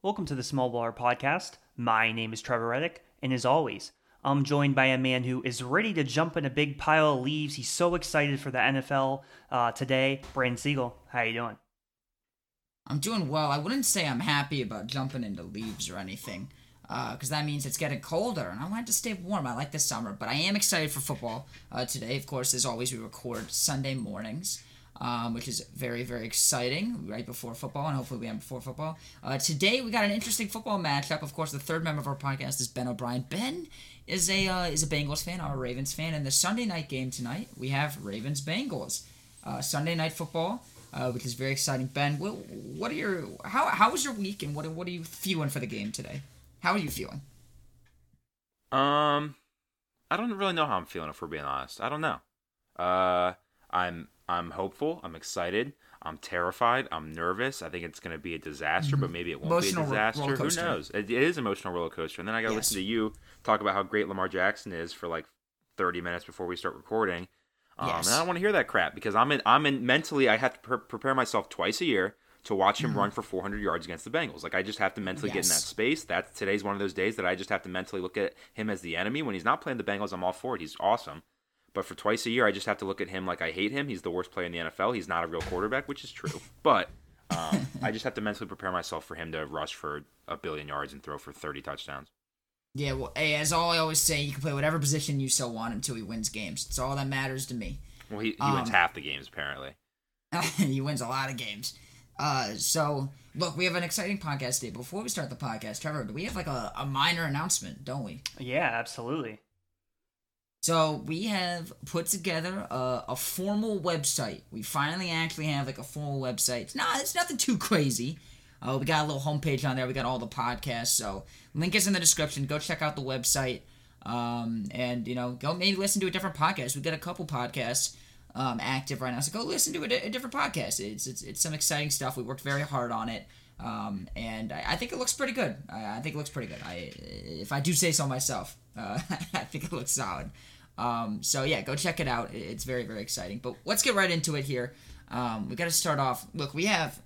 Welcome to the Small Baller Podcast. My name is Trevor Reddick, and as always, I'm joined by a man who is ready to jump in a big pile of leaves. He's so excited for the NFL uh, today. Brandon Siegel, how are you doing? I'm doing well. I wouldn't say I'm happy about jumping into leaves or anything, because uh, that means it's getting colder, and I want to stay warm. I like the summer, but I am excited for football uh, today. Of course, as always, we record Sunday mornings um, which is very, very exciting right before football, and hopefully we have before football. Uh, today we got an interesting football matchup. Of course, the third member of our podcast is Ben O'Brien. Ben is a uh, is a Bengals fan, I'm a Ravens fan, and the Sunday night game tonight we have Ravens Bengals. Uh, Sunday night football, uh, which is very exciting. Ben, what, what are your how how was your week, and what what are you feeling for the game today? How are you feeling? Um, I don't really know how I'm feeling if we're being honest. I don't know. Uh, I'm I'm hopeful. I'm excited. I'm terrified. I'm nervous. I think it's going to be a disaster, mm-hmm. but maybe it won't emotional be a disaster. Who knows? It, it is emotional roller coaster. And then I got to yes. listen to you talk about how great Lamar Jackson is for like 30 minutes before we start recording. Um, yes. And I don't want to hear that crap because I'm in. I'm in mentally. I have to pre- prepare myself twice a year to watch him mm-hmm. run for 400 yards against the Bengals. Like I just have to mentally yes. get in that space. That's today's one of those days that I just have to mentally look at him as the enemy. When he's not playing the Bengals, I'm all for it. He's awesome. But for twice a year, I just have to look at him like I hate him. He's the worst player in the NFL. He's not a real quarterback, which is true. But um, I just have to mentally prepare myself for him to rush for a billion yards and throw for 30 touchdowns. Yeah, well, hey, as all I always say, you can play whatever position you so want until he wins games. It's all that matters to me. Well, he, he um, wins half the games, apparently. he wins a lot of games. Uh, so, look, we have an exciting podcast today. Before we start the podcast, Trevor, do we have like a, a minor announcement, don't we? Yeah, absolutely. So we have put together a, a, formal website. We finally actually have like a formal website. It's not it's nothing too crazy. Uh, we got a little homepage on there. We got all the podcasts. So link is in the description. Go check out the website. Um, and you know, go maybe listen to a different podcast. We got a couple podcasts um, active right now. So go listen to a, a different podcast. It's, it's it's some exciting stuff. We worked very hard on it. Um, and I, I, think it looks pretty good. I, I, think it looks pretty good. I, if I do say so myself, uh, I think it looks solid. Um, so yeah, go check it out. It's very very exciting. But let's get right into it here. Um, we got to start off. Look, we have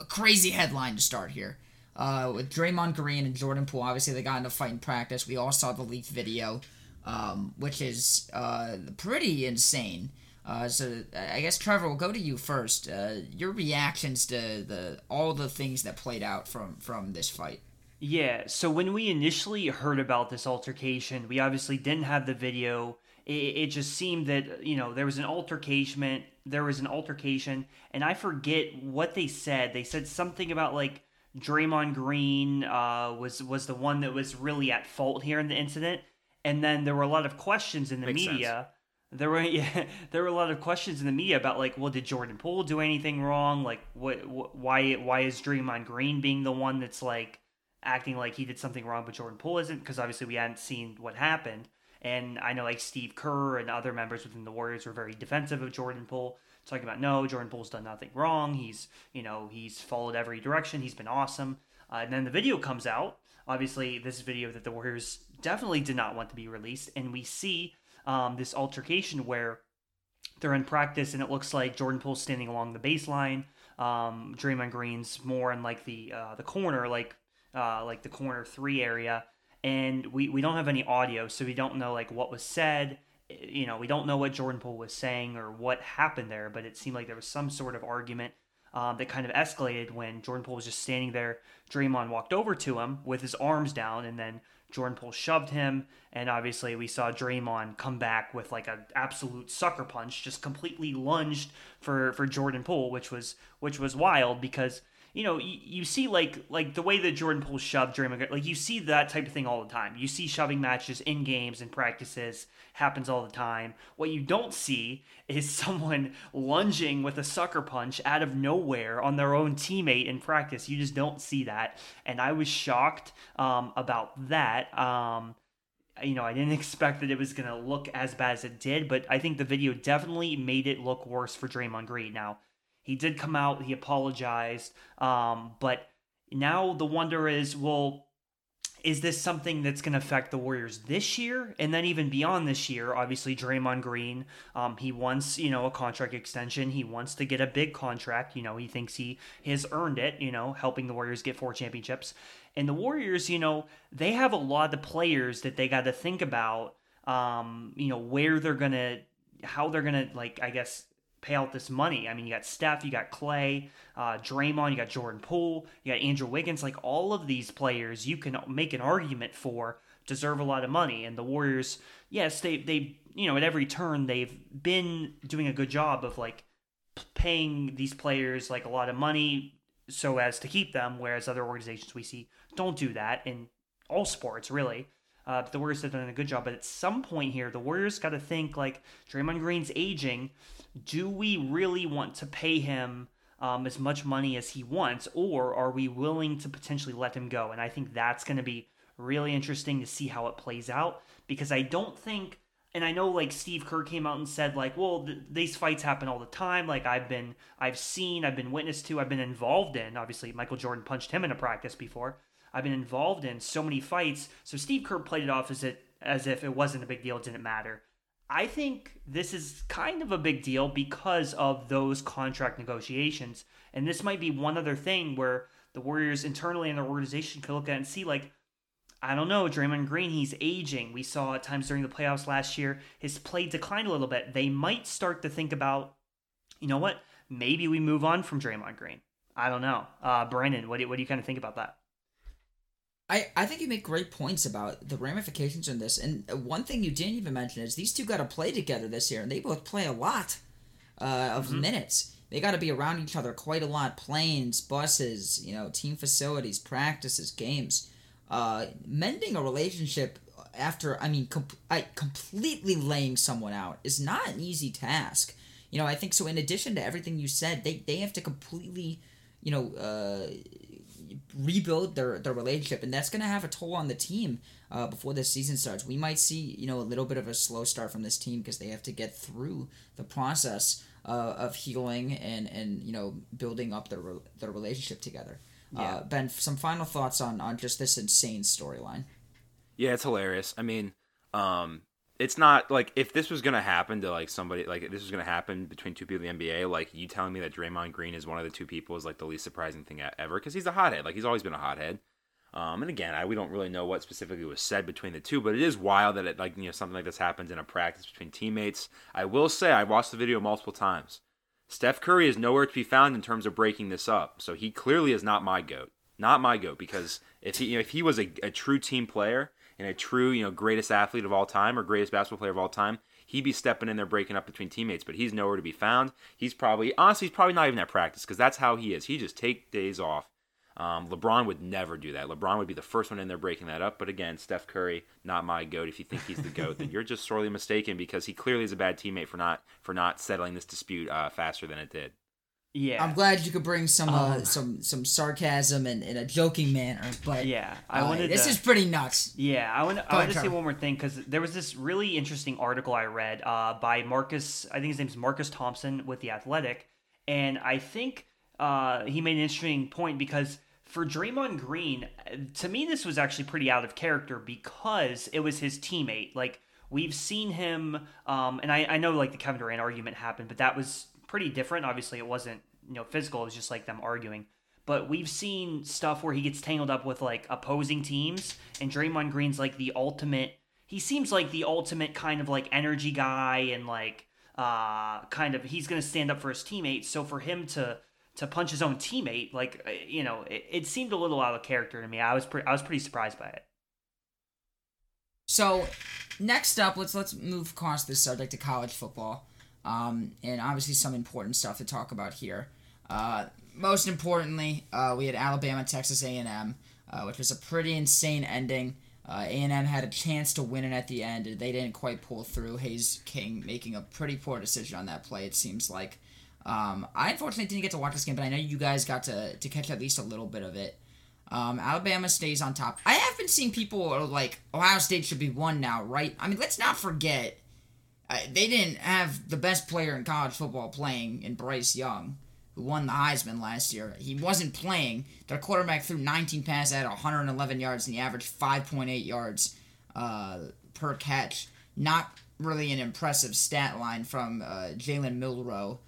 a crazy headline to start here. Uh, with Draymond Green and Jordan Poole, obviously they got into fight in practice. We all saw the leaked video, um, which is uh, pretty insane. Uh, so I guess Trevor, we'll go to you first. Uh, your reactions to the all the things that played out from from this fight. Yeah, so when we initially heard about this altercation, we obviously didn't have the video. It, it just seemed that you know there was an altercation. There was an altercation, and I forget what they said. They said something about like Draymond Green uh, was was the one that was really at fault here in the incident, and then there were a lot of questions in the Makes media. Sense. There were yeah, there were a lot of questions in the media about like, well, did Jordan Poole do anything wrong? Like, what, why why is Draymond Green being the one that's like acting like he did something wrong, but Jordan Poole isn't, because obviously we hadn't seen what happened. And I know like Steve Kerr and other members within the Warriors were very defensive of Jordan Poole, talking about no, Jordan Poole's done nothing wrong. He's you know he's followed every direction. He's been awesome. Uh, and then the video comes out. Obviously, this video that the Warriors definitely did not want to be released, and we see um, this altercation where they're in practice, and it looks like Jordan Poole's standing along the baseline. Um, Draymond Green's more in like the uh, the corner, like uh, like the corner three area, and we we don't have any audio, so we don't know like what was said. You know, we don't know what Jordan Poole was saying or what happened there, but it seemed like there was some sort of argument um, that kind of escalated when Jordan Poole was just standing there. Draymond walked over to him with his arms down, and then Jordan Poole shoved him, and obviously we saw Draymond come back with like an absolute sucker punch, just completely lunged for for Jordan Poole, which was which was wild because you know, you, you see like like the way that Jordan Poole shoved Draymond, like you see that type of thing all the time. You see shoving matches in games and practices happens all the time. What you don't see is someone lunging with a sucker punch out of nowhere on their own teammate in practice. You just don't see that, and I was shocked um, about that. Um, you know, I didn't expect that it was going to look as bad as it did, but I think the video definitely made it look worse for Draymond Green. Now, he did come out, he apologized, um, but now the wonder is, well, is this something that's going to affect the Warriors this year and then even beyond this year? Obviously, Draymond Green, um, he wants you know a contract extension. He wants to get a big contract. You know, he thinks he has earned it. You know, helping the Warriors get four championships. And the Warriors, you know, they have a lot of players that they got to think about. Um, you know, where they're gonna, how they're gonna like, I guess pay out this money. I mean, you got Steph, you got Klay, uh, Draymond, you got Jordan Poole, you got Andrew Wiggins. Like all of these players, you can make an argument for deserve a lot of money. And the Warriors, yes, they they you know at every turn they've been doing a good job of like paying these players like a lot of money so as to keep them, whereas other organizations we see don't do that in all sports really. Uh, the Warriors have done a good job, but at some point here, the Warriors got to think like Draymond Green's aging. Do we really want to pay him um, as much money as he wants, or are we willing to potentially let him go? And I think that's going to be really interesting to see how it plays out because I don't think. And I know, like Steve Kerr came out and said, like, well, th- these fights happen all the time. Like I've been, I've seen, I've been witness to, I've been involved in. Obviously, Michael Jordan punched him in a practice before. I've been involved in so many fights. So Steve Kerr played it off as it as if it wasn't a big deal, it didn't matter. I think this is kind of a big deal because of those contract negotiations. And this might be one other thing where the Warriors internally in their organization could look at and see, like, I don't know, Draymond Green, he's aging. We saw at times during the playoffs last year, his play declined a little bit. They might start to think about, you know what, maybe we move on from Draymond Green. I don't know. Uh, Brandon, what do, what do you kind of think about that? I, I think you make great points about the ramifications in this. And one thing you didn't even mention is these two got to play together this year, and they both play a lot uh, of mm-hmm. minutes. They got to be around each other quite a lot. Planes, buses, you know, team facilities, practices, games. Uh, mending a relationship after, I mean, com- I, completely laying someone out is not an easy task. You know, I think so. In addition to everything you said, they, they have to completely, you know, uh, rebuild their their relationship, and that's going to have a toll on the team uh, before the season starts. We might see you know a little bit of a slow start from this team because they have to get through the process uh, of healing and and you know building up their their relationship together. Uh, yeah. Uh, ben, some final thoughts on on just this insane storyline. Yeah, it's hilarious. I mean, um, it's not like if this was gonna happen to like somebody like this was gonna happen between two people in the NBA, like you telling me that Draymond Green is one of the two people is like the least surprising thing ever because he's a hothead. Like he's always been a hothead. Um, and again, I, we don't really know what specifically was said between the two, but it is wild that it like you know something like this happens in a practice between teammates. I will say I watched the video multiple times. Steph Curry is nowhere to be found in terms of breaking this up, so he clearly is not my goat. Not my goat because if he you know, if he was a, a true team player and a true, you know, greatest athlete of all time or greatest basketball player of all time, he'd be stepping in there breaking up between teammates. But he's nowhere to be found. He's probably honestly he's probably not even at practice because that's how he is. He just take days off. Um, LeBron would never do that. LeBron would be the first one in there breaking that up. But again, Steph Curry, not my goat. If you think he's the goat, then you're just sorely mistaken because he clearly is a bad teammate for not for not settling this dispute uh, faster than it did. Yeah, I'm glad you could bring some uh, um, some some sarcasm and in a joking manner. But yeah, I uh, wanted this to, is pretty nuts. Yeah, I want I want to say one more thing because there was this really interesting article I read uh, by Marcus. I think his name's Marcus Thompson with the Athletic, and I think uh, he made an interesting point because for Draymond Green, to me this was actually pretty out of character because it was his teammate. Like we've seen him, um, and I, I know like the Kevin Durant argument happened, but that was pretty different. Obviously, it wasn't you know physical; it was just like them arguing. But we've seen stuff where he gets tangled up with like opposing teams, and Draymond Green's like the ultimate. He seems like the ultimate kind of like energy guy, and like uh, kind of he's gonna stand up for his teammates. So for him to to punch his own teammate, like uh, you know, it, it seemed a little out of character to me. I was pre- I was pretty surprised by it. So, next up, let's let's move across this subject to college football um, and obviously some important stuff to talk about here. Uh, most importantly, uh, we had Alabama, Texas A&M, uh, which was a pretty insane ending. Uh, A&M had a chance to win it at the end, and they didn't quite pull through. Haynes King making a pretty poor decision on that play. It seems like. Um, I unfortunately didn't get to watch this game, but I know you guys got to to catch at least a little bit of it. Um, Alabama stays on top. I have been seeing people like Ohio State should be one now, right? I mean, let's not forget they didn't have the best player in college football playing in Bryce Young. who won the Heisman last year. He wasn't playing. Their quarterback threw 19 passes at 111 yards, and he averaged 5.8 yards uh, per catch. Not really an impressive stat line from uh, Jalen Milroe,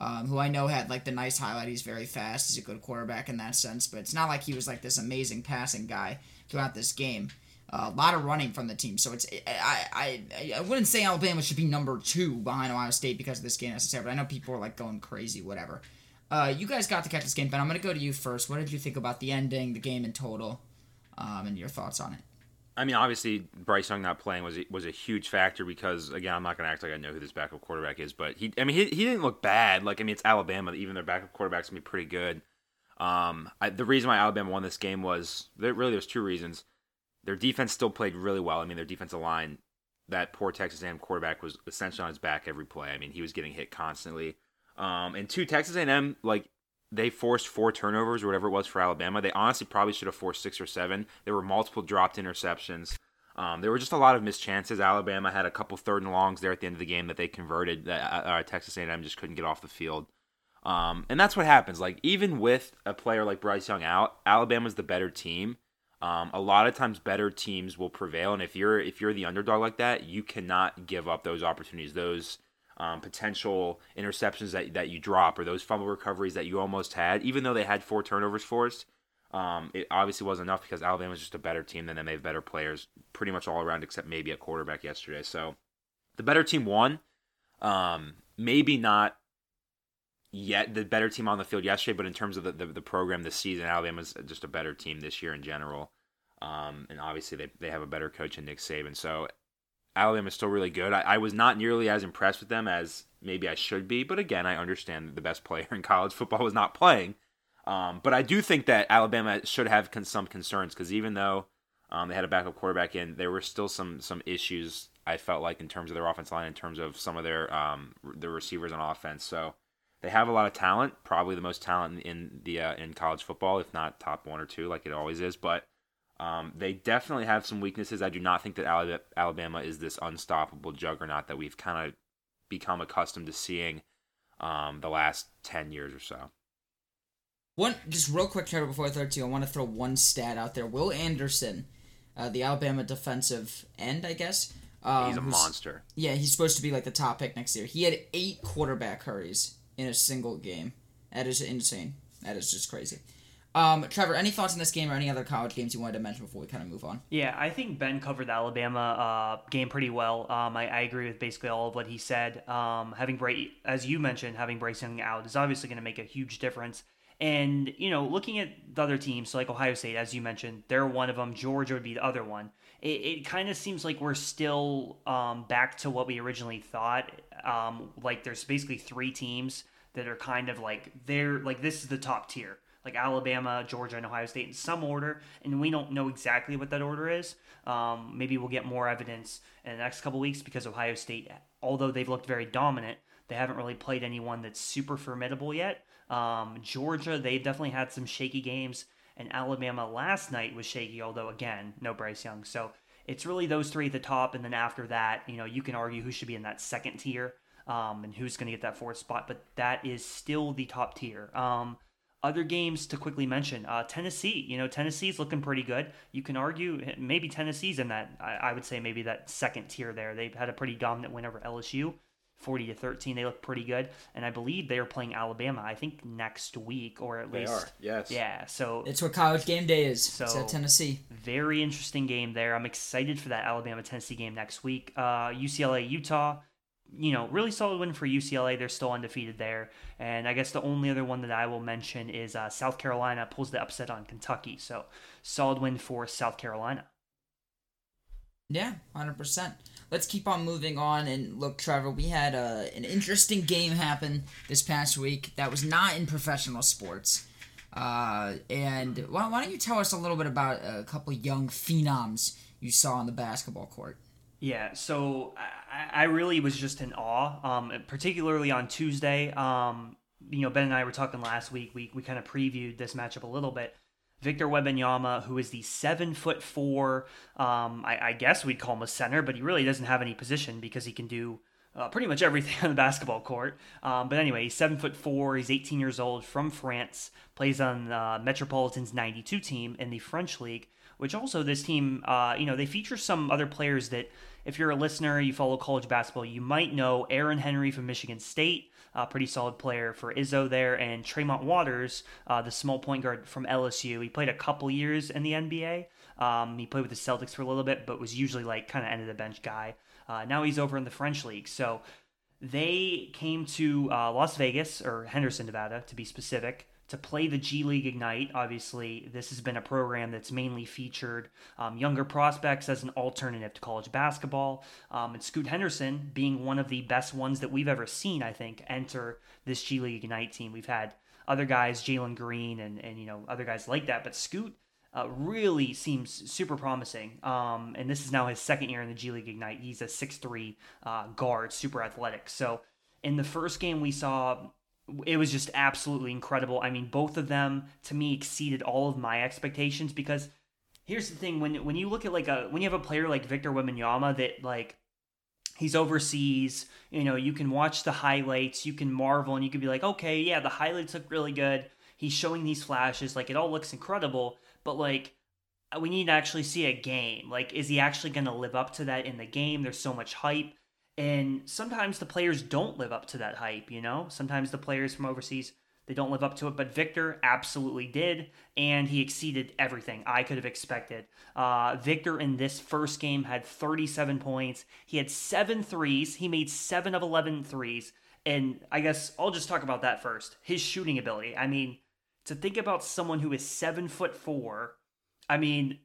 um, who I know had like the nice highlight. He's very fast. He's a good quarterback in that sense, but it's not like he was like this amazing passing guy throughout this game. A lot of running from the team, so it's I, I I wouldn't say Alabama should be number two behind Ohio State because of this game necessarily. But I know people are like going crazy, whatever. Uh, you guys got to catch this game, but I'm gonna go to you first. What did you think about the ending, the game in total, um, and your thoughts on it? I mean, obviously Bryce Young not playing was a, was a huge factor because again, I'm not going to act like I know who this backup quarterback is, but he, I mean, he, he didn't look bad. Like, I mean, it's Alabama. Even their backup quarterback's gonna be pretty good. Um, I, the reason why Alabama won this game was there really there's two reasons. Their defense still played really well. I mean, their defensive line, that poor Texas A&M quarterback was essentially on his back every play. I mean, he was getting hit constantly. Um, and two, Texas A&M like they forced four turnovers or whatever it was for Alabama. They honestly probably should have forced six or seven. There were multiple dropped interceptions. Um, there were just a lot of missed chances. Alabama had a couple third and longs there at the end of the game that they converted. That uh, uh Texas A&M just couldn't get off the field. Um, and that's what happens. Like even with a player like Bryce Young out, Alabama's the better team. Um, a lot of times, better teams will prevail, and if you're if you're the underdog like that, you cannot give up those opportunities, those um, potential interceptions that that you drop, or those fumble recoveries that you almost had. Even though they had four turnovers forced, um, it obviously wasn't enough because Alabama Alabama's just a better team than them. They have better players pretty much all around, except maybe at quarterback yesterday. So the better team won. Um, maybe not yet the better team on the field yesterday, but in terms of the, the, the program this season, Alabama's just a better team this year in general. Um, and obviously they, they have a better coach in Nick Saban. So Alabama's still really good. I, I, was not nearly as impressed with them as maybe I should be, but again, I understand that the best player in college football was not playing. Um, but I do think that Alabama should have con- some concerns because even though um, they had a backup quarterback in, there were still some some issues I felt like in terms of their offense line, in terms of some of their um, their receivers on offense. So they have a lot of talent, probably the most talent in the uh, in college football, if not top one or two, like it always is. But um, they definitely have some weaknesses. I do not think that Alabama is this unstoppable juggernaut that we've kind of become accustomed to seeing um, the last ten years or so. One just real quick, Trevor, before I throw it to you, I want to throw one stat out there. Will Anderson, uh, the Alabama defensive end, I guess. Um, he's a monster. Yeah, he's supposed to be like the top pick next year. He had eight quarterback hurries in a single game. That is insane. That is just crazy. Um, Trevor, any thoughts on this game or any other college games you wanted to mention before we kind of move on? Yeah, I think Ben covered the Alabama uh, game pretty well. Um, I, I, agree with basically all of what he said. Um, having Bray, as you mentioned, having Bryce Young out is obviously going to make a huge difference. And you know, looking at the other teams, so like Ohio State, as you mentioned, they're one of them. Georgia would be the other one. It, it kind of seems like we're still um, back to what we originally thought. Um, like there's basically three teams that are kind of like they're like this is the top tier like Alabama, Georgia, and Ohio State in some order, and we don't know exactly what that order is. Um, maybe we'll get more evidence in the next couple weeks because Ohio State, although they've looked very dominant, they haven't really played anyone that's super formidable yet. Um, Georgia, they definitely had some shaky games, and Alabama last night was shaky, although again, no Bryce Young. So it's really those three at the top, and then after that, you know, you can argue who should be in that second tier um, and who's going to get that fourth spot, but that is still the top tier. Um, other games to quickly mention uh, Tennessee, you know, Tennessee's looking pretty good. You can argue maybe Tennessee's in that, I, I, would say maybe that second tier there. They've had a pretty dominant win over LSU. 40 to 13 they look pretty good and i believe they are playing alabama i think next week or at they least are yes yeah so it's what college game day is so it's at tennessee very interesting game there i'm excited for that alabama tennessee game next week uh, ucla utah you know, really solid win for UCLA. They're still undefeated there. And I guess the only other one that I will mention is uh, South Carolina pulls the upset on Kentucky. So solid win for South Carolina. Yeah, 100%. Let's keep on moving on. And look, Trevor, we had uh, an interesting game happen this past week that was not in professional sports. Uh, and why, why don't you tell us a little bit about a couple young phenoms you saw on the basketball court? Yeah, so I, I really was just in awe, um, particularly on Tuesday. Um, you know, Ben and I were talking last week. We we kind of previewed this matchup a little bit. Victor Wembanyama, who is the seven foot four, um, I, I, guess we'd call him a center, but he really doesn't have any position because he can do uh, pretty much everything on the basketball court. Um, but anyway, he's seven foot four. He's 18 years old from France. Plays on uh, Metropolitans 92 team in the French league. Which also this team, uh, you know, they feature some other players that, if you're a listener, you follow college basketball, you might know. Aaron Henry from Michigan State, a pretty solid player for Izzo there, and Tremont Waters, uh, the small point guard from LSU. He played a couple years in the NBA. Um, he played with the Celtics for a little bit, but was usually like kind of end of the bench guy. Uh, now he's over in the French league. So they came to uh, Las Vegas or Henderson, Nevada, to be specific, to play the G League Ignite. Obviously, this has been a program that's mainly featured um, younger prospects as an alternative to college basketball. Um, and Scoot Henderson being one of the best ones that we've ever seen, I think, enter this G League Ignite team. We've had other guys, Jalen Green, and and you know other guys like that, but Scoot uh, really seems super promising. Um, and this is now his second year in the G League Ignite. He's a 6'3 uh, guard, super athletic. So in the first game we saw, it was just absolutely incredible. I mean, both of them to me exceeded all of my expectations because here's the thing when when you look at like a when you have a player like Victor Wembanyama that like he's overseas, you know, you can watch the highlights, you can marvel and you can be like, "Okay, yeah, the highlights look really good." He's showing these flashes, like it all looks incredible but like we need to actually see a game. Like, is he actually going to live up to that in the game? There's so much hype. And sometimes the players don't live up to that hype, you know? Sometimes the players from overseas, they don't live up to it. But Victor absolutely did, and he exceeded everything I could have expected. Uh, Victor in this first game had 37 points. He had seven threes. He made seven of 11 threes. And I guess I'll just talk about that first. His shooting ability. I mean, to think about someone who is seven foot four, I mean,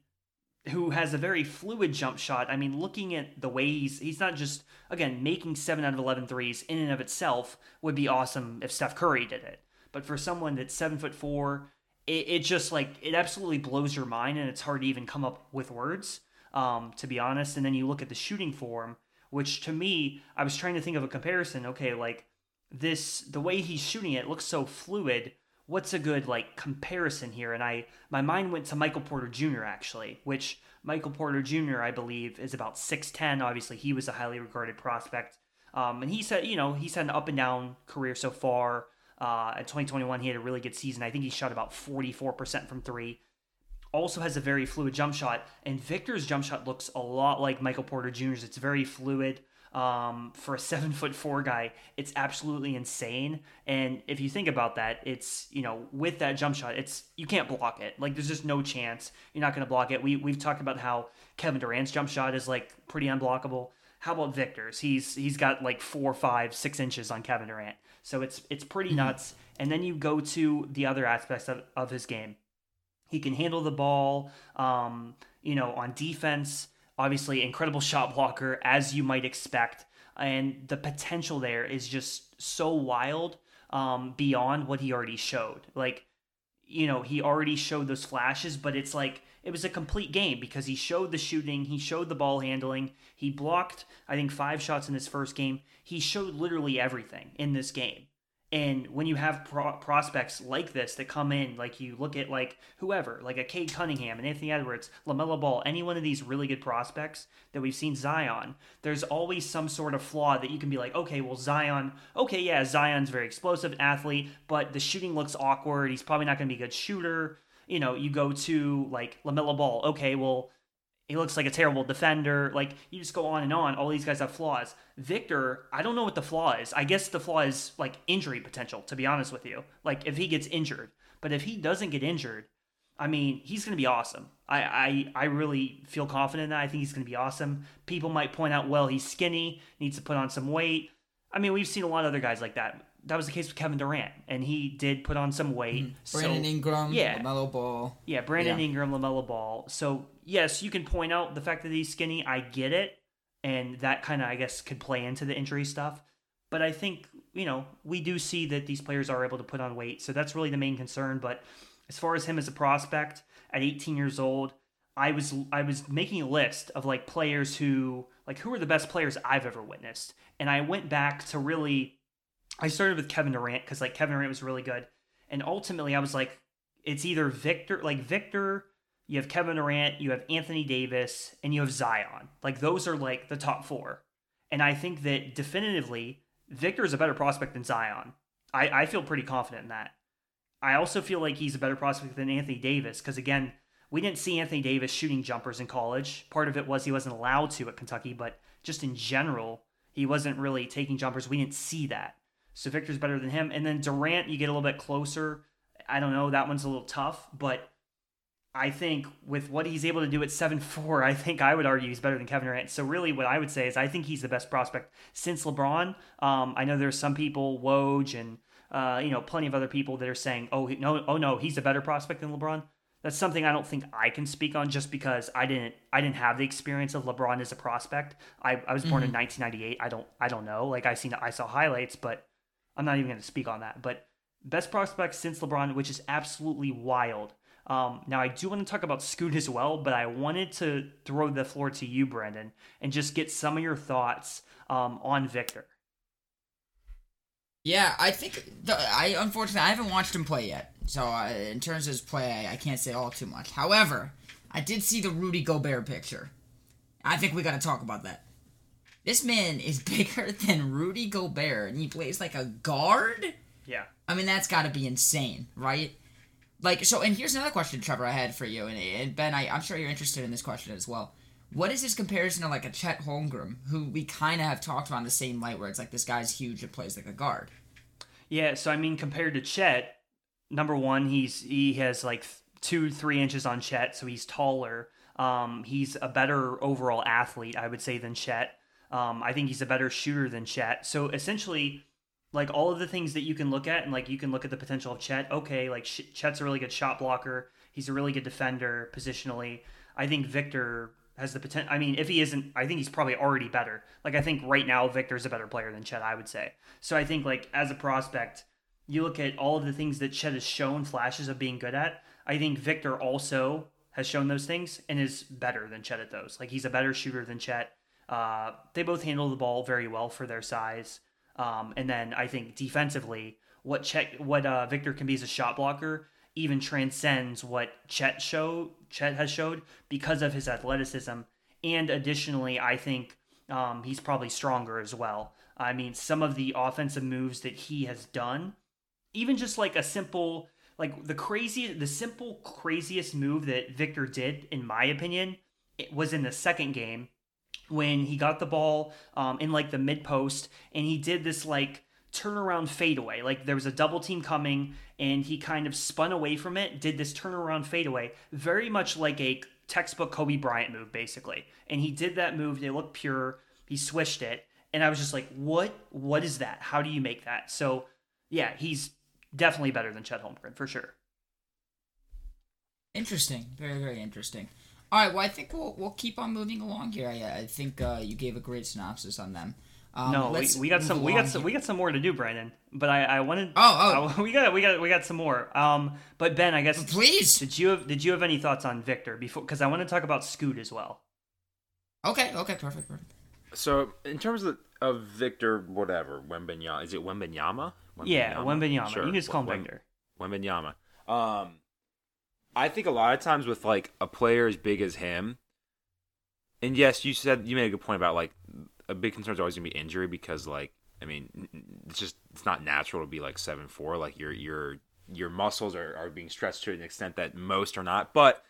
who has a very fluid jump shot. I mean, looking at the way he's he's not just again making seven out of 11 threes in and of itself would be awesome if Steph Curry did it. But for someone that's seven foot four, it, it just like it absolutely blows your mind, and it's hard to even come up with words, um, to be honest. And then you look at the shooting form, which to me, I was trying to think of a comparison. Okay, like this, the way he's shooting it looks so fluid what's a good like comparison here? And i my mind went to michael porter jr actually which michael porter jr i believe is about 610 obviously he was a highly regarded prospect. Um, and he said you know he's had an up and down career so far. Uh, in 2021 he had a really good season. I think he shot about 44% from three. Also has a very fluid jump shot. And victor's jump shot looks a lot like michael porter jr's it's very fluid um, for a seven foot four guy, it's absolutely insane. And if you think about that, it's you know with that jump shot, it's you can't block it. Like there's just no chance you're not going to block it. We we've talked about how Kevin Durant's jump shot is like pretty unblockable. How about Victor's? He's he's got like four, five, six inches on Kevin Durant. So it's it's pretty mm-hmm. nuts. And then you go to the other aspects of, of his game. He can handle the ball. Um, you know, on defense, obviously incredible shot blocker as you might expect. And the potential there is just so wild um, beyond what he already showed. Like you know he already showed those flashes but it's like it was a complete game because he showed the shooting he showed the ball handling he blocked i think five shots in his first game. He showed literally everything in this game and when you have pro- prospects like this that come in, like you look at like whoever, like a Cade Cunningham and Anthony Edwards, LaMelo Ball, any one of these really good prospects that we've seen Zion, there's always some sort of flaw that you can be like, okay, well Zion, okay, yeah, Zion's very explosive athlete, but the shooting looks awkward. He's probably not going to be a good shooter. You know, you go to like LaMelo Ball, okay, well he looks like a terrible defender. Like you just go on and on. All these guys have flaws. Victor, I don't know what the flaw is. I guess the flaw is like injury potential. To be honest with you, like if he gets injured, but if he doesn't get injured, I mean, he's to be awesome. I, I I really feel confident in that. I think he's to be awesome. People might point out, well, he's skinny, needs to put on some weight. I mean, we've seen a lot of other guys like that. That was the case with Kevin Durant, and he did put on some weight. Mm-hmm. Brandon so, Ingram, yeah, Lamelo Ball, yeah, Brandon yeah. Ingram, Lamelo Ball. So yes, you can point out the fact that he's skinny. I get it, and that kind of I guess could play into the injury stuff. But I think you know we do see that these players are able to put on weight, so that's really the main concern. But as far as him as a prospect at 18 years old, I was I was making a list of like players who like who are the best players I've ever witnessed, and I went back to really. I started with Kevin Durant because like Kevin Durant was really good, and ultimately I was like, it's either Victor like Victor you have Kevin Durant, you have Anthony Davis, and you have Zion. Like those are like the top four. And I think that definitively, Victor is a better prospect than Zion. I, I feel pretty confident in that. I also feel like he's a better prospect than Anthony Davis because, again, we didn't see Anthony Davis shooting jumpers in college. Part of it was he wasn't allowed to at Kentucky, but just in general, he wasn't really taking jumpers. We didn't see that. So Victor's better than him. And then Durant, you get a little bit closer. I don't know. That one's a little tough, but I think with what he's able to do at 7 4, I think I would argue he's better than Kevin Durant. So, really, what I would say is I think he's the best prospect since LeBron. Um, I know there's some people, Woj and uh, you know, plenty of other people that are saying, "Oh no, oh no, he's a better prospect than LeBron." That's something I don't think I can speak on just because I didn't I didn't have the experience of LeBron as a prospect. I, I was born mm-hmm. in 1998. I don't I don't know. Like I seen I saw highlights, but I'm not even going to speak on that. But best prospect since LeBron, which is absolutely wild. Um, now I do want to talk about Scoot as well, but I wanted to throw the floor to you, Brandon, and just get some of your thoughts um, on Victor. Yeah, I think the, I unfortunately I haven't watched him play yet, so uh, in terms of his play, I, I, can't say all too much. However, I did see the Rudy Gobert picture. I think we got to talk about that. This man is bigger than Rudy Gobert, and he plays like a guard. Yeah, I mean that's got to be insane, right? Like so, and here's another question, Trevor, I had for you, and, and Ben, I, I'm sure you're interested in this question as well. What is his comparison to like a Chet Holmgren, who we kind of have talked about in the same light, where it's like this guy's huge and plays like a guard? Yeah, so I mean, compared to Chet, number one, he's he has like two, three inches on Chet, so he's taller. Um, he's a better overall athlete, I would say, than Chet. Um, I think he's a better shooter than Chet. So essentially, like all of the things that you can look at, and like you can look at the potential of Chet. Okay, like Chet's a really good shot blocker. He's a really good defender positionally. I think Victor has the potential. I mean, if he isn't, I think he's probably already better. Like I think right now Victor's a better player than Chet. I would say. So I think like as a prospect, you look at all of the things that Chet has shown flashes of being good at. I think Victor also has shown those things and is better than Chet at those. Like he's a better shooter than Chet. Uh, they both handle the ball very well for their size. Um, and then I think defensively, what Chet, what uh, Victor can be as a shot blocker even transcends what Chet show Chet has showed because of his athleticism. And additionally, I think um, he's probably stronger as well. I mean, some of the offensive moves that he has done, even just like a simple, like the crazy, the simple craziest move that Victor did, in my opinion, it was in the second game when he got the ball um, in like the mid post and he did this like turnaround fadeaway. Like there was a double team coming and he kind of spun away from it, did this turnaround fadeaway, very much like a textbook Kobe Bryant move, basically. And he did that move. They looked pure. He swished it. And I was just like, what? What is that? How do you make that? So, yeah, he's definitely better than Chet Holmgren, for sure. Interesting. Very, very interesting. All right, well, I think we'll, we'll keep on moving along here. I, I think uh, you gave a great synopsis on them. Um, no, we, we got some we got some we got some more to do, Brandon. But I, I wanted oh oh we got we got we got some more. Um, but Ben, I guess please did you have did you have any thoughts on Victor before? Because I want to talk about Scoot as well. Okay, okay, perfect, perfect. So in terms of, of Victor, whatever Wembenyama, is it Wembenyama? Wembanyama? Yeah, Wembenyama. Sure. You can just call him Wem- Victor. Wembanyama. Um, I think a lot of times with like a player as big as him, and yes, you said you made a good point about like a big concern is always gonna be injury because like I mean it's just it's not natural to be like seven four like your your your muscles are, are being stretched to an extent that most are not but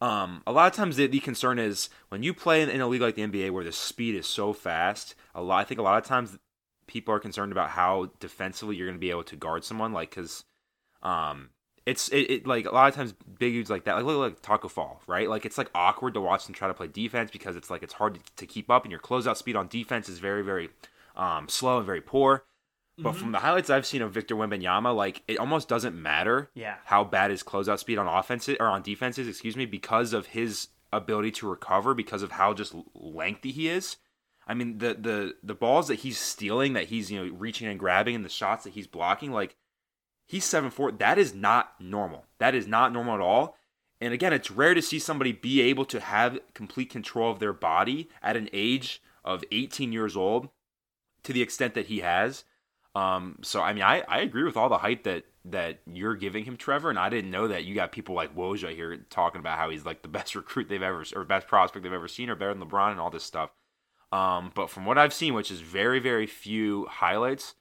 um, a lot of times the, the concern is when you play in, in, a league like the NBA where the speed is so fast a lot I think a lot of times people are concerned about how defensively you're going to be able to guard someone like because um, it's it, it, like a lot of times big dudes like that like look like Taco Fall right like it's like awkward to watch them try to play defense because it's like it's hard to, to keep up and your closeout speed on defense is very very um, slow and very poor but mm-hmm. from the highlights I've seen of Victor Wembanyama like it almost doesn't matter yeah. how bad his closeout speed on offense or on defenses excuse me because of his ability to recover because of how just lengthy he is I mean the the the balls that he's stealing that he's you know reaching and grabbing and the shots that he's blocking like He's seven four. That is not normal. That is not normal at all. And again, it's rare to see somebody be able to have complete control of their body at an age of 18 years old to the extent that he has. Um, so I mean, I, I agree with all the hype that that you're giving him, Trevor. And I didn't know that you got people like Woj here talking about how he's like the best recruit they've ever or best prospect they've ever seen, or better than LeBron and all this stuff. Um, but from what I've seen, which is very very few highlights,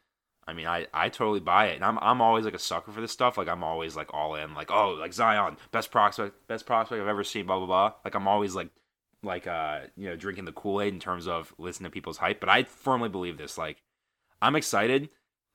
I mean, I, I totally buy it, and I'm I'm always like a sucker for this stuff. Like I'm always like all in, like oh like Zion, best prospect, best prospect I've ever seen, blah blah blah. Like I'm always like like uh you know drinking the Kool Aid in terms of listening to people's hype. But I firmly believe this. Like I'm excited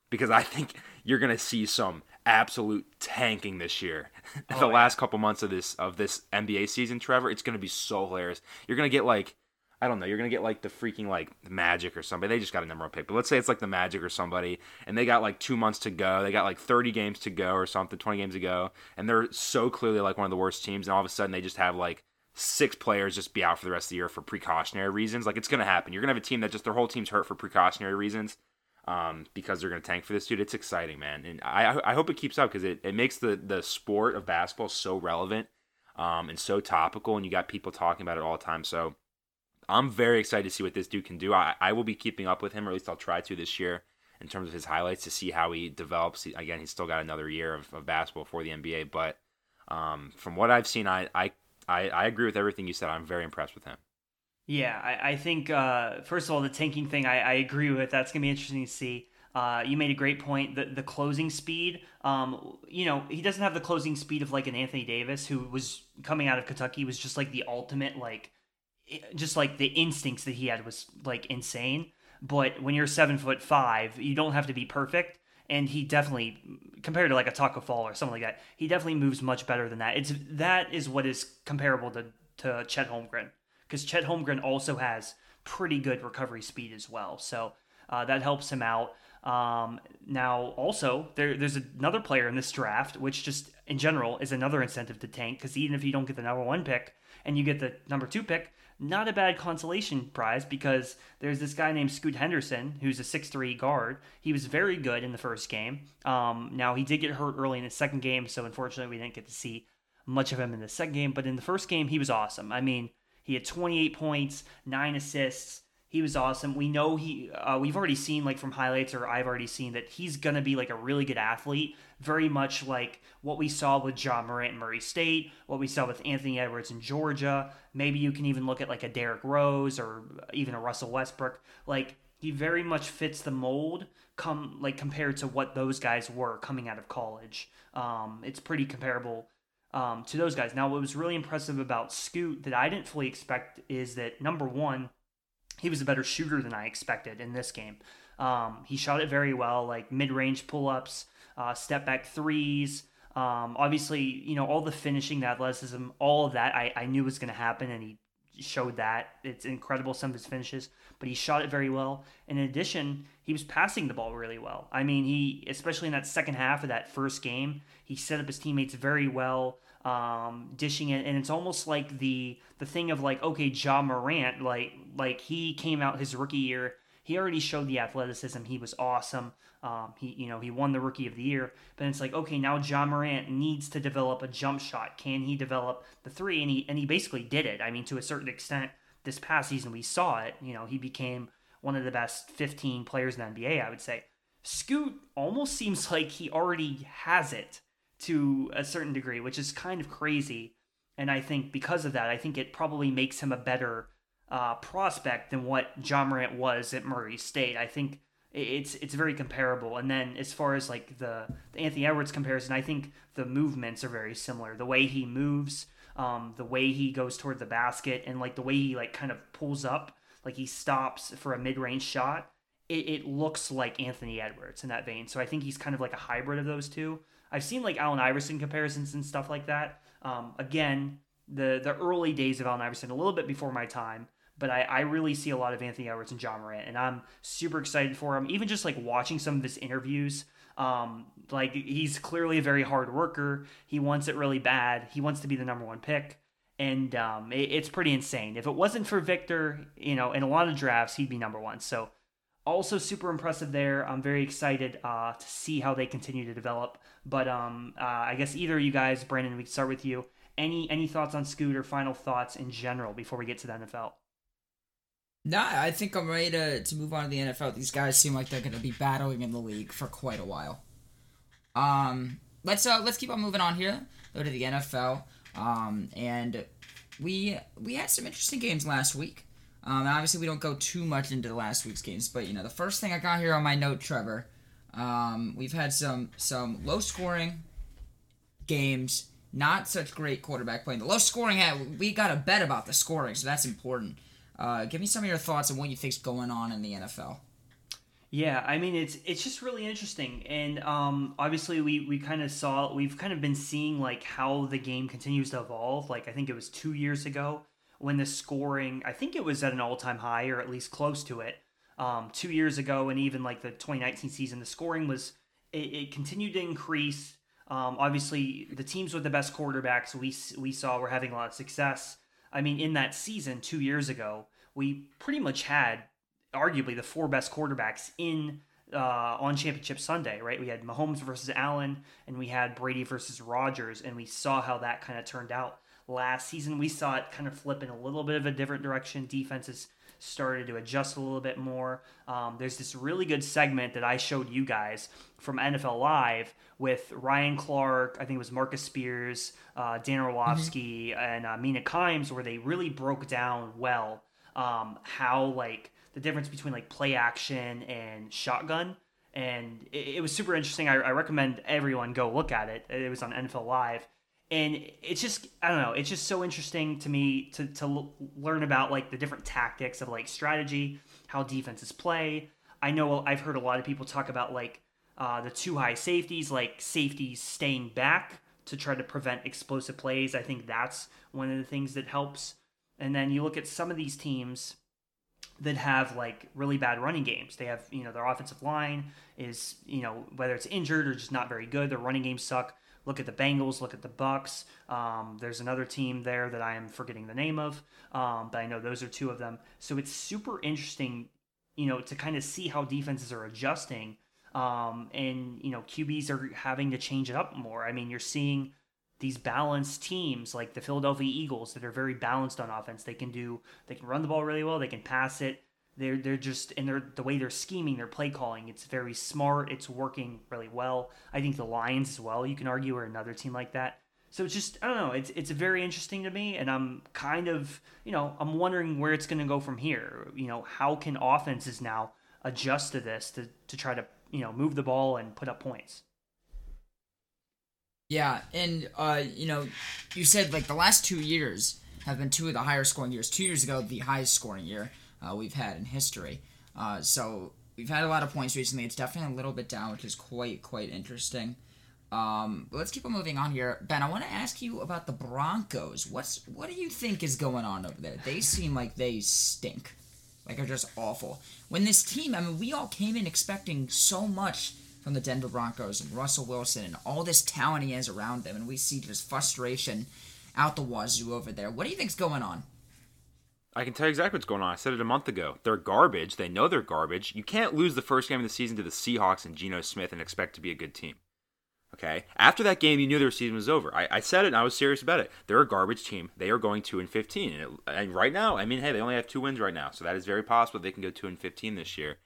because I think you're gonna see some absolute tanking this year. Oh, the yeah. last couple months of this of this NBA season, Trevor, it's gonna be so hilarious. You're gonna get like I don't know, you're gonna get like the freaking like Magic or somebody. They just got a number one pick, but let's say it's like the Magic or somebody, and they got like two months to go. They got like 30 games to go or something, 20 games to go, and they're so clearly like one of the worst teams. And all of a sudden, they just have like six players just be out for the rest of the year for precautionary reasons. Like it's gonna happen. You're gonna have a team that just their whole team's hurt for precautionary reasons. Um, because they're going to tank for this dude. It's exciting, man, and I I hope it keeps up because it, it makes the the sport of basketball so relevant um, and so topical, and you got people talking about it all the time. So I'm very excited to see what this dude can do. I, I will be keeping up with him, or at least I'll try to this year in terms of his highlights to see how he develops. Again, he's still got another year of, of basketball for the NBA, but um, from what I've seen, I, I, I I agree with everything you said. I'm very impressed with him. Yeah, I, I think uh, first of all the tanking thing I, I agree with. That's gonna be interesting to see. Uh, you made a great point. The the closing speed, um, you know, he doesn't have the closing speed of like an Anthony Davis who was coming out of Kentucky was just like the ultimate like just like the instincts that he had was like insane. But when you're seven foot five, you don't have to be perfect. And he definitely, compared to like a Taco Fall or something like that, he definitely moves much better than that. It's that is what is comparable to to Chet Holmgren because Chet Holmgren also has pretty good recovery speed as well. So uh, that helps him out. Um, now, also, there, there's another player in this draft, which just in general is another incentive to tank because even if you don't get the number one pick and you get the number two pick, not a bad consolation prize because there's this guy named Scoot Henderson who's a six-three guard. He was very good in the first game. Um, now he did get hurt early in the second game, so unfortunately we didn't get to see much of him in the second game. But in the first game, he was awesome. I mean, he had 28 points, nine assists. He was awesome. We know he. Uh, we've already seen like from highlights, or I've already seen that he's gonna be like a really good athlete. Very much like what we saw with Ja Morant and Murray State, what we saw with Anthony Edwards in Georgia. Maybe you can even look at like a Derrick Rose or even a Russell Westbrook. Like he very much fits the mold come like compared to what those guys were coming out of college. Um, it's pretty comparable um, to those guys. Now, what was really impressive about Scoot that I didn't fully expect is that number one, he was a better shooter than I expected in this game. Um, he shot it very well, like mid range pull ups, uh, step back threes. Um, obviously, you know, all the finishing, the athleticism, all of that I, I knew was going to happen, and he showed that. It's incredible, some of his finishes, but he shot it very well. And in addition, he was passing the ball really well. I mean, he, especially in that second half of that first game, he set up his teammates very well um, dishing it, and it's almost like the the thing of like, okay, Ja Morant, like like he came out his rookie year, he already showed the athleticism. He was awesome. Um, he you know he won the rookie of the year, but it's like okay, now Ja Morant needs to develop a jump shot. Can he develop the three? And he and he basically did it. I mean, to a certain extent, this past season we saw it. You know, he became one of the best 15 players in the NBA. I would say. Scoot almost seems like he already has it to a certain degree, which is kind of crazy. And I think because of that, I think it probably makes him a better uh, prospect than what Ja Morant was at Murray State. I think it's it's very comparable. And then as far as like the, the Anthony Edwards comparison, I think the movements are very similar. The way he moves, um, the way he goes toward the basket, and like the way he like kind of pulls up, like he stops for a mid range shot. It, it looks like Anthony Edwards in that vein. So I think he's kind of like a hybrid of those two. I've seen like Allen Iverson comparisons and stuff like that. Um, again, the the early days of Allen Iverson, a little bit before my time, but I, I really see a lot of Anthony Edwards and Ja Morant, and I'm super excited for him. Even just like watching some of his interviews, um, like he's clearly a very hard worker. He wants it really bad. He wants to be the number one pick, and um, it, it's pretty insane. If it wasn't for Victor, you know, in a lot of drafts, he'd be number one. So also super impressive there. I'm very excited uh, to see how they continue to develop. But um, uh, I guess either of you guys, Brandon, we can start with you. Any any thoughts on Scooter? Final thoughts in general before we get to the NFL? Nah, I think I'm ready to, to move on to the NFL. These guys seem like they're going to be battling in the league for quite a while. Um, let's uh let's keep on moving on here. Go to the NFL. Um, and we we had some interesting games last week. Um, obviously, we don't go too much into the last week's games, but you know, the first thing I got here on my note, Trevor, um, we've had some some low scoring games, not such great quarterback play. The low scoring we got a bet about the scoring, so that's important. Uh, give me some of your thoughts on what you think's going on in the NFL. Yeah, I mean it's it's just really interesting, and um, obviously we we kind of saw we've kind of been seeing like how the game continues to evolve. Like I think it was two years ago when the scoring I think it was at an all time high or at least close to it. Um, two years ago, and even like the 2019 season, the scoring was it, it continued to increase. Um, obviously, the teams with the best quarterbacks we we saw were having a lot of success. I mean, in that season two years ago, we pretty much had arguably the four best quarterbacks in uh, on Championship Sunday, right? We had Mahomes versus Allen, and we had Brady versus Rodgers, and we saw how that kind of turned out last season. We saw it kind of flip in a little bit of a different direction. Defenses started to adjust a little bit more. Um, there's this really good segment that I showed you guys from NFL Live with Ryan Clark, I think it was Marcus Spears, uh, Dan Orlovsky, mm-hmm. and uh, Mina Kimes, where they really broke down well um, how like the difference between like play action and shotgun. And it, was super interesting. I, recommend everyone go look at it. It was on NFL Live. And it's just, I don't know, it's just so interesting to me to, to l- learn about like the different tactics of like strategy, how defenses play. I know I've heard a lot of people talk about like uh, the two high safeties, like safeties staying back to try to prevent explosive plays. I think that's one of the things that helps. And then you look at some of these teams that have like really bad running games. They have, you know, their offensive line is, you know, whether it's injured or just not very good. Their running games suck. Look at the Bengals. Look at the Bucks. Um, there's another team there that I am forgetting the name of, um, but I know those are two of them. So it's super interesting, you know, to kind of see how defenses are adjusting, um, and you know, QBs are having to change it up more. I mean, you're seeing these balanced teams like the Philadelphia Eagles that are very balanced on offense. They can do they can run the ball really well, they can pass it. They're they're just and they're the way they're scheming, their play calling, it's very smart, it's working really well. I think the Lions as well, you can argue are another team like that. So it's just I don't know, it's it's very interesting to me and I'm kind of, you know, I'm wondering where it's going to go from here. You know, how can offenses now adjust to this to to try to, you know, move the ball and put up points? Yeah, and uh, you know, you said like the last two years have been two of the higher scoring years. Two years ago, the highest scoring year uh, we've had in history. Uh, so we've had a lot of points recently. It's definitely a little bit down, which is quite quite interesting. Um, let's keep on moving on here, Ben. I want to ask you about the Broncos. What's what do you think is going on over there? They seem like they stink, like they're just awful. When this team, I mean, we all came in expecting so much from the Denver Broncos and Russell Wilson and all this talent he has around them, and we see just frustration out the wazoo over there. What do you think's going on? I can tell you exactly what's going on. I said it a month ago. They're garbage. They know they're garbage. You can't lose the first game of the season to the Seahawks and Geno Smith and expect to be a good team. Okay. After that game, you knew their season was over. I, I said it, and I was serious about it. They're a garbage team. They are going two and fifteen, and, it, and, right now, I mean, hey, they only have two wins right now, so that is very possible they can go two and fifteen this year.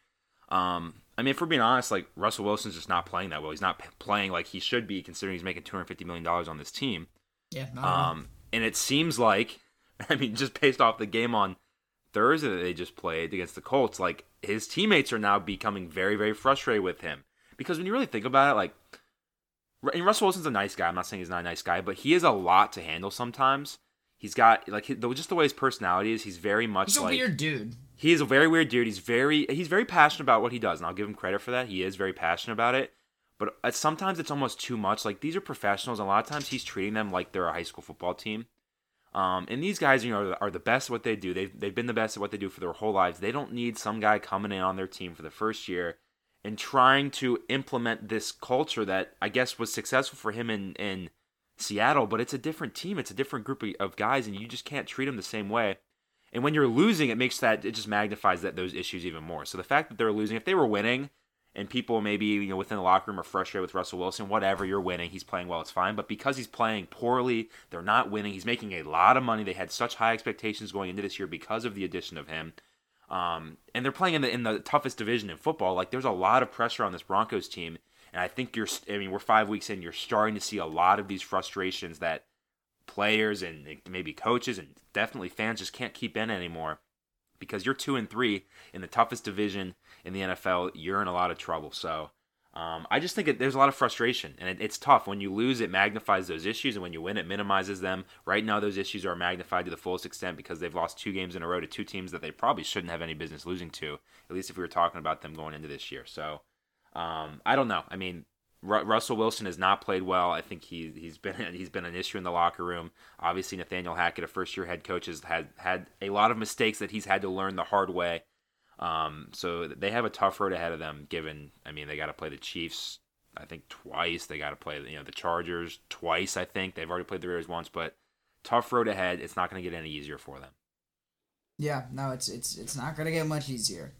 Um, I mean, if we're being honest, like Russell Wilson's just not playing that well. He's not playing like he should be, considering he's making two hundred fifty million dollars on this team. Yeah. Um, and it seems like, I mean, just based off the game on Thursday that they just played against the Colts, like his teammates are now becoming very, very frustrated with him because when you really think about it, like, and Russell Wilson's a nice guy. I'm not saying he's not a nice guy, but he has a lot to handle sometimes. He's got like just the way his personality is. He's very much he's a like, weird dude. He is a very weird dude. He's very he's very passionate about what he does, and I'll give him credit for that. He is very passionate about it. But uh, sometimes it's almost too much. Like these are professionals, and a lot of times he's treating them like they're a high school football team. Um, and these guys, you know, are the best at what they do. They've they've been the best at what they do for their whole lives. They don't need some guy coming in on their team for the first year and trying to implement this culture that I guess was successful for him in in Seattle, but it's a different team. It's a different group of guys, and you just can't treat them the same way. And when you're losing, it makes that it just magnifies that those issues even more. So the fact that they're losing, if they were winning, and people maybe you know within the locker room are frustrated with Russell Wilson, whatever, you're winning, he's playing well, it's fine. But because he's playing poorly, they're not winning. He's making a lot of money. They had such high expectations going into this year because of the addition of him. Um, and they're playing in the in the toughest division in football. Like there's a lot of pressure on this Broncos team and I think you're, I mean, we're five weeks in, you're starting to see a lot of these frustrations that players and maybe coaches and definitely fans just can't keep in anymore because you're two and three in the toughest division in the NFL. You're in a lot of trouble. So um, I just think it, there's a lot of frustration, and it, it's tough. When you lose, it magnifies those issues, and when you win, it minimizes them. Right now, those issues are magnified to the fullest extent because they've lost two games in a row to two teams that they probably shouldn't have any business losing to, at least if we were talking about them going into this year. So um, I don't know. I mean, Russell Wilson has not played well. I think he he's been he's been an issue in the locker room. Obviously, Nathaniel Hackett, a first year head coach, has had had a lot of mistakes that he's had to learn the hard way. Um, so they have a tough road ahead of them. Given, I mean, they got to play the Chiefs, I think twice. They got to play you know the Chargers twice. I think they've already played the Raiders once, but tough road ahead. It's not going to get any easier for them. Yeah, no, it's it's it's not going to get much easier.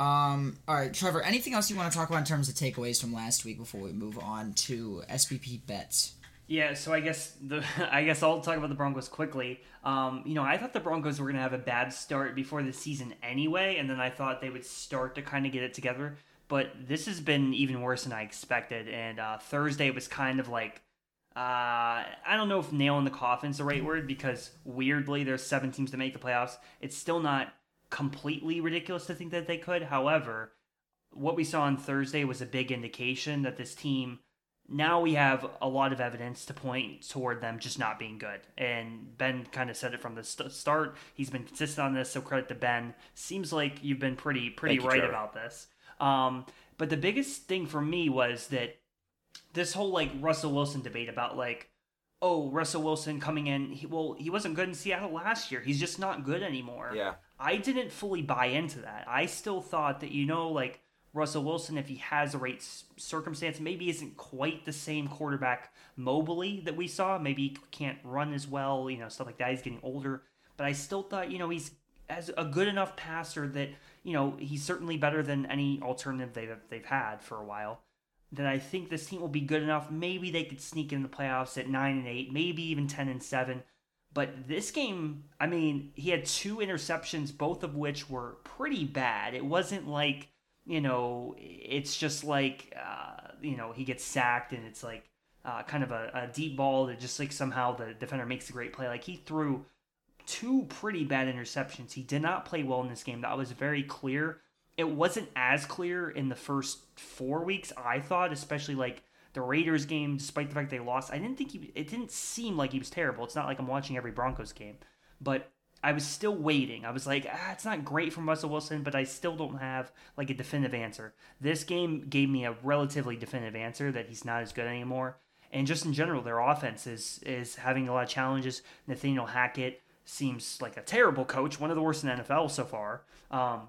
Um, all right, Trevor. Anything else you want to talk about in terms of takeaways from last week before we move on to SBP bets? Yeah, so I guess the I guess I'll talk about the Broncos quickly. Um, you know, I thought the Broncos were gonna have a bad start before the season anyway, and then I thought they would start to kind of get it together. But this has been even worse than I expected. And uh, Thursday was kind of like uh, I don't know if nail in the coffin is the right word because weirdly there's seven teams to make the playoffs. It's still not completely ridiculous to think that they could. However, what we saw on Thursday was a big indication that this team now we have a lot of evidence to point toward them just not being good. And Ben kind of said it from the st- start. He's been consistent on this, so credit to Ben. Seems like you've been pretty pretty Thank right you, about this. Um, but the biggest thing for me was that this whole like Russell Wilson debate about like oh, Russell Wilson coming in, he, well, he wasn't good in Seattle last year. He's just not good anymore. Yeah. I didn't fully buy into that. I still thought that, you know, like Russell Wilson, if he has the right circumstance, maybe isn't quite the same quarterback mobily that we saw. Maybe he can't run as well, you know, stuff like that. He's getting older. But I still thought, you know, he's as a good enough passer that, you know, he's certainly better than any alternative they've, they've had for a while that I think this team will be good enough. Maybe they could sneak in the playoffs at nine and eight, maybe even ten and seven. But this game, I mean, he had two interceptions, both of which were pretty bad. It wasn't like, you know, it's just like, uh, you know, he gets sacked and it's like uh, kind of a, a deep ball that just like somehow the defender makes a great play. Like he threw two pretty bad interceptions. He did not play well in this game. That was very clear it wasn't as clear in the first four weeks. I thought, especially like the Raiders game, despite the fact they lost, I didn't think he. It didn't seem like he was terrible. It's not like I'm watching every Broncos game, but I was still waiting. I was like, ah, it's not great from Russell Wilson, but I still don't have like a definitive answer. This game gave me a relatively definitive answer that he's not as good anymore. And just in general, their offense is is having a lot of challenges. Nathaniel Hackett seems like a terrible coach, one of the worst in the NFL so far. Um,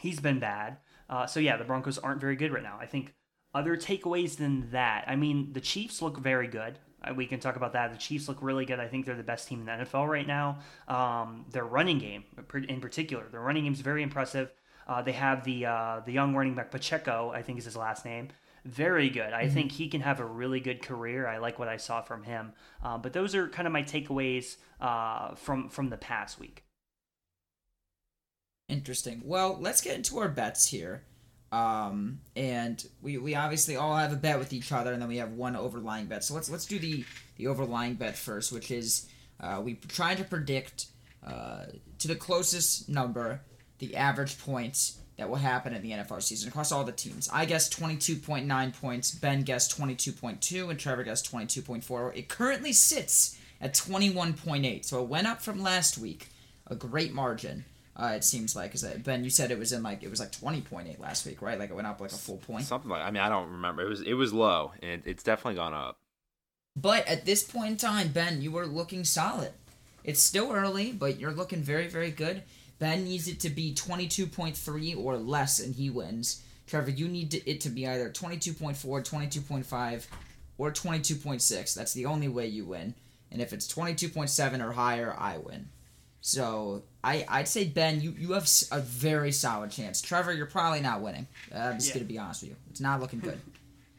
He's been bad. Uh, so yeah, the Broncos aren't very good right now. I think other takeaways than that. I mean, the Chiefs look very good. Uh, we can talk about that. The Chiefs look really good. I think they're the best team in the NFL right now. Um, their running game, in particular, their running game is very impressive. Uh, they have the uh, the young running back Pacheco, I think is his last name. Very good. I mm-hmm. think he can have a really good career. I like what I saw from him. Uh, but those are kind of my takeaways uh, from from the past week. Interesting. Well, let's get into our bets here. Um, and we, we obviously all have a bet with each other, and then we have one overlying bet. So let's let's do the the overlying bet first, which is uh, we try to predict uh, to the closest number the average points that will happen in the NFL season across all the teams. I guess 22.9 points, Ben guessed 22.2, and Trevor guessed 22.4. It currently sits at 21.8, so it went up from last week, a great margin. Uh, it seems like is that Ben? You said it was in like it was like twenty point eight last week, right? Like it went up like a full point. Something like I mean I don't remember. It was it was low, and it's definitely gone up. But at this point in time, Ben, you were looking solid. It's still early, but you're looking very very good. Ben needs it to be twenty two point three or less, and he wins. Trevor, you need to, it to be either 22.4, 22.5, or 22.6. That's the only way you win. And if it's 22.7 or higher, I win. So I I'd say Ben, you you have a very solid chance. Trevor, you're probably not winning. Uh, I'm just yeah. gonna be honest with you. It's not looking good.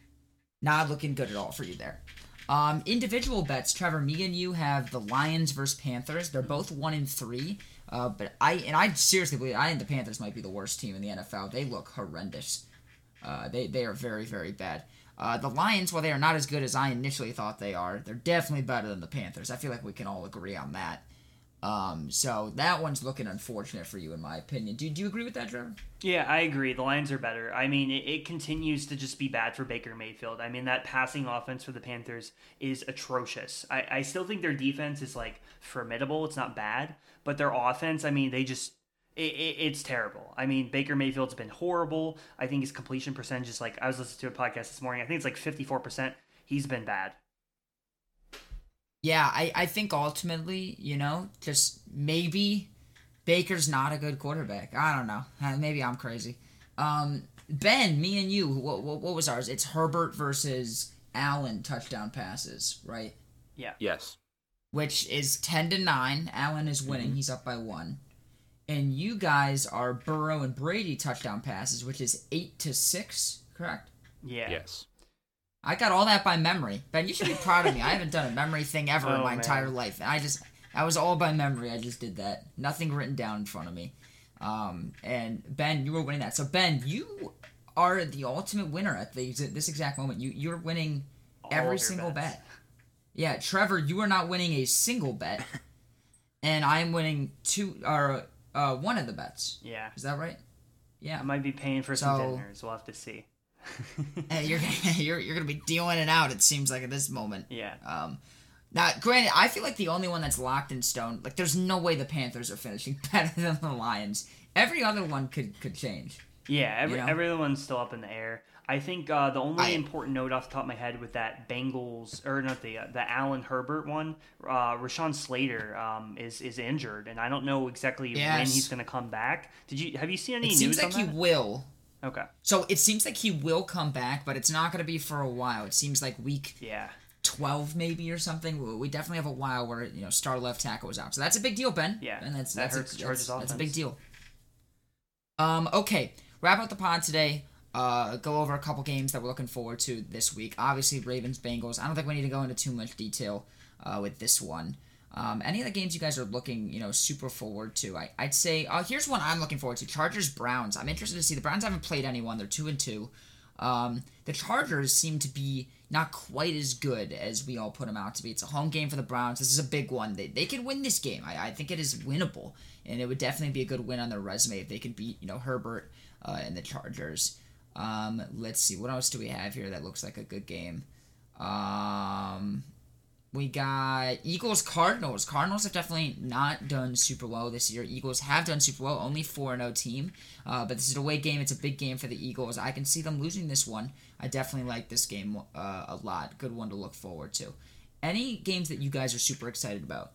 not looking good at all for you there. Um, individual bets, Trevor, me and you have the Lions versus Panthers. They're both one in three. Uh, but I and I seriously believe I think the Panthers might be the worst team in the NFL. They look horrendous. Uh, they they are very very bad. Uh, the Lions, while they are not as good as I initially thought they are, they're definitely better than the Panthers. I feel like we can all agree on that. Um, so that one's looking unfortunate for you, in my opinion. Do, do you agree with that, Trevor? Yeah, I agree. The Lions are better. I mean, it, it, continues to just be bad for Baker Mayfield. I mean, that passing offense for the Panthers is atrocious. I, I still think their defense is like formidable. It's not bad, but their offense, I mean, they just it, it, it's terrible. I mean, Baker Mayfield's been horrible. I think his completion percentage is like I was listening to a podcast this morning. I think it's like fifty four percent. He's been bad. Yeah, I, I think ultimately, you know, just maybe Baker's not a good quarterback. I don't know. Uh, maybe I'm crazy. Um, ben, me and you, what, what, what was ours? It's Herbert versus Allen touchdown passes, right? Yeah. Yes. Which is 10 to 9. Allen is winning. Mm-hmm. He's up by one. And you guys are Burrow and Brady touchdown passes, which is 8 to 6, correct? Yeah. Yes. I got all that by memory. Ben, you should be proud of me. I haven't done a memory thing ever oh, in my man. entire life. I just I was all by memory. I just did that. Nothing written down in front of me. Um, and Ben, you were winning that. So Ben, you are the ultimate winner at the, this exact moment. You you're winning all every single bets. bet. Yeah, Trevor, you are not winning a single bet, and I'm winning two or uh, one of the bets. Yeah, is that right? Yeah, I might be paying for so, some dinners. We'll have to see. hey, you're you're you're gonna be dealing it out. It seems like at this moment. Yeah. Um, now, granted, I feel like the only one that's locked in stone. Like, there's no way the Panthers are finishing better than the Lions. Every other one could could change. Yeah, every you know? every other one's still up in the air. I think uh, the only I, important note off the top of my head with that Bengals or not the uh, the Allen Herbert one, uh, Rashawn Slater um, is is injured, and I don't know exactly yes. when he's going to come back. Did you have you seen any it news? Seems like he will. Okay. So it seems like he will come back, but it's not going to be for a while. It seems like week yeah 12 maybe or something. We definitely have a while where you know star left tackle was out. So that's a big deal, Ben. Yeah. And that's that that's, a, that's, that's a big deal. Um. Okay. Wrap up the pod today. Uh, go over a couple games that we're looking forward to this week. Obviously, Ravens, Bengals. I don't think we need to go into too much detail uh, with this one. Um, any of the games you guys are looking, you know, super forward to? I, I'd say, uh, here's one I'm looking forward to: Chargers, Browns. I'm interested to see the Browns haven't played anyone. They're two and two. Um, the Chargers seem to be not quite as good as we all put them out to be. It's a home game for the Browns. This is a big one. They, they can win this game. I, I think it is winnable, and it would definitely be a good win on their resume if they could beat you know Herbert uh, and the Chargers. Um, let's see what else do we have here that looks like a good game. Um, we got Eagles Cardinals. Cardinals have definitely not done super well this year. Eagles have done super well, only 4 0 team. Uh, but this is a away game. It's a big game for the Eagles. I can see them losing this one. I definitely like this game uh, a lot. Good one to look forward to. Any games that you guys are super excited about?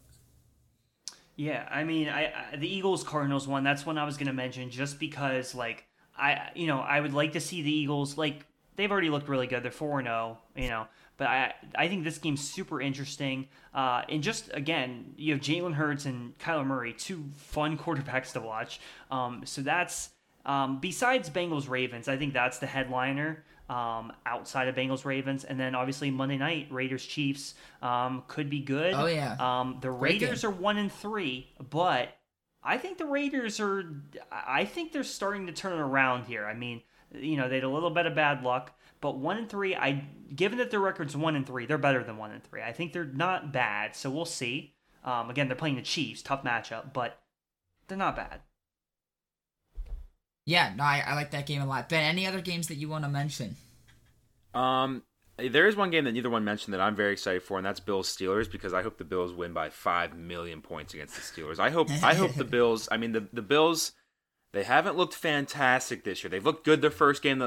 Yeah, I mean, I, I the Eagles Cardinals one. That's one I was gonna mention, just because like I you know I would like to see the Eagles like they've already looked really good. They're four zero, oh, you know. But I I think this game's super interesting. Uh, and just again, you have Jalen Hurts and Kyler Murray, two fun quarterbacks to watch. Um, so that's um, besides Bengals Ravens, I think that's the headliner. Um, outside of Bengals Ravens, and then obviously Monday night Raiders Chiefs um, could be good. Oh yeah. Um, the Raiders are one and three, but I think the Raiders are. I think they're starting to turn around here. I mean, you know, they had a little bit of bad luck. But one and three, I given that their record's one and three, they're better than one and three. I think they're not bad, so we'll see. Um, again, they're playing the Chiefs, tough matchup, but they're not bad. Yeah, no, I, I like that game a lot. Ben, any other games that you want to mention? Um, there is one game that neither one mentioned that I'm very excited for, and that's Bills Steelers because I hope the Bills win by five million points against the Steelers. I hope I hope the Bills. I mean the the Bills they haven't looked fantastic this year. They've looked good their first game.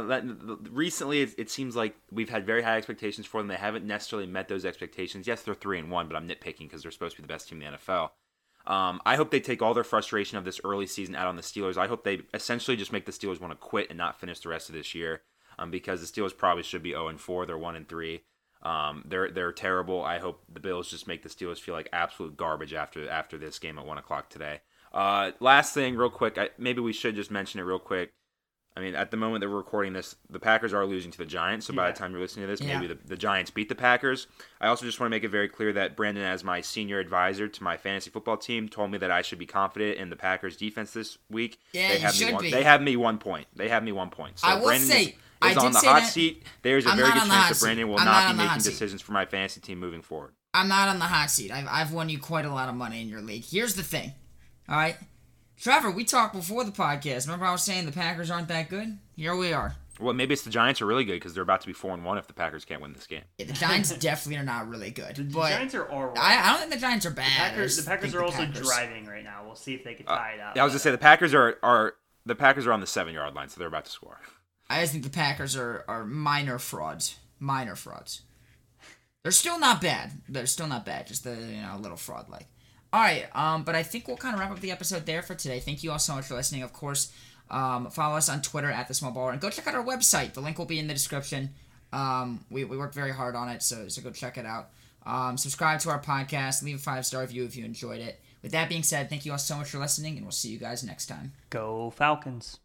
Recently, it, seems like we've had very high expectations for them. They haven't necessarily met those expectations. Yes, they're three and one, but I'm nitpicking because they're supposed to be the best team in the NFL. Um, I hope they take all their frustration of this early season out on the Steelers. I hope they essentially just make the Steelers want to quit and not finish the rest of this year, um, because the Steelers probably should be 0 and 4. They're 1 and 3. Um, they're they're terrible. I hope the Bills just make the Steelers feel like absolute garbage after after this game at one o'clock today. Uh, last thing, real quick, I, maybe we should just mention it real quick. I mean, at the moment that we're recording this, the Packers are losing to the Giants. So yeah. by the time you're listening to this, yeah. maybe the, the Giants beat the Packers. I also just want to make it very clear that Brandon, as my senior advisor to my fantasy football team, told me that I should be confident in the Packers defense this week. Yeah, they have you me should one, be. They have me one point. They have me one point. So I will Brandon say. Is, is I on the hot seat. There's a I'm very good chance that Brandon will not, not be making decisions for my fantasy team moving forward. I'm not on the hot seat. I've, I've won you quite a lot of money in your league. Here's the thing. All right. Trevor, we talked before the podcast. Remember I was saying the Packers aren't that good? Here we are. Well, maybe it's the Giants are really good because they're about to be four and one if the Packers can't win this game. Yeah, the Giants definitely are not really good. The but Giants are all right. I, I don't think the Giants are bad. The Packers, the Packers are the also Packers. driving right now. We'll see if they can Uh, tie it up. Yeah, I was gonna say the Packers are are the Packers are on the seven yard line, so they're about to score. I just think the Packers are, are minor frauds. Minor frauds. They're still not bad. They're still not bad. Just a you know a little fraud like. All right, um, but I think we'll kind of wrap up the episode there for today. Thank you all so much for listening. Of course, um, follow us on Twitter at the Small Baller and go check out our website. The link will be in the description. Um, we we work very hard on it, so so go check it out. Um, subscribe to our podcast. Leave a five star review if you enjoyed it. With that being said, thank you all so much for listening, and we'll see you guys next time. Go Falcons.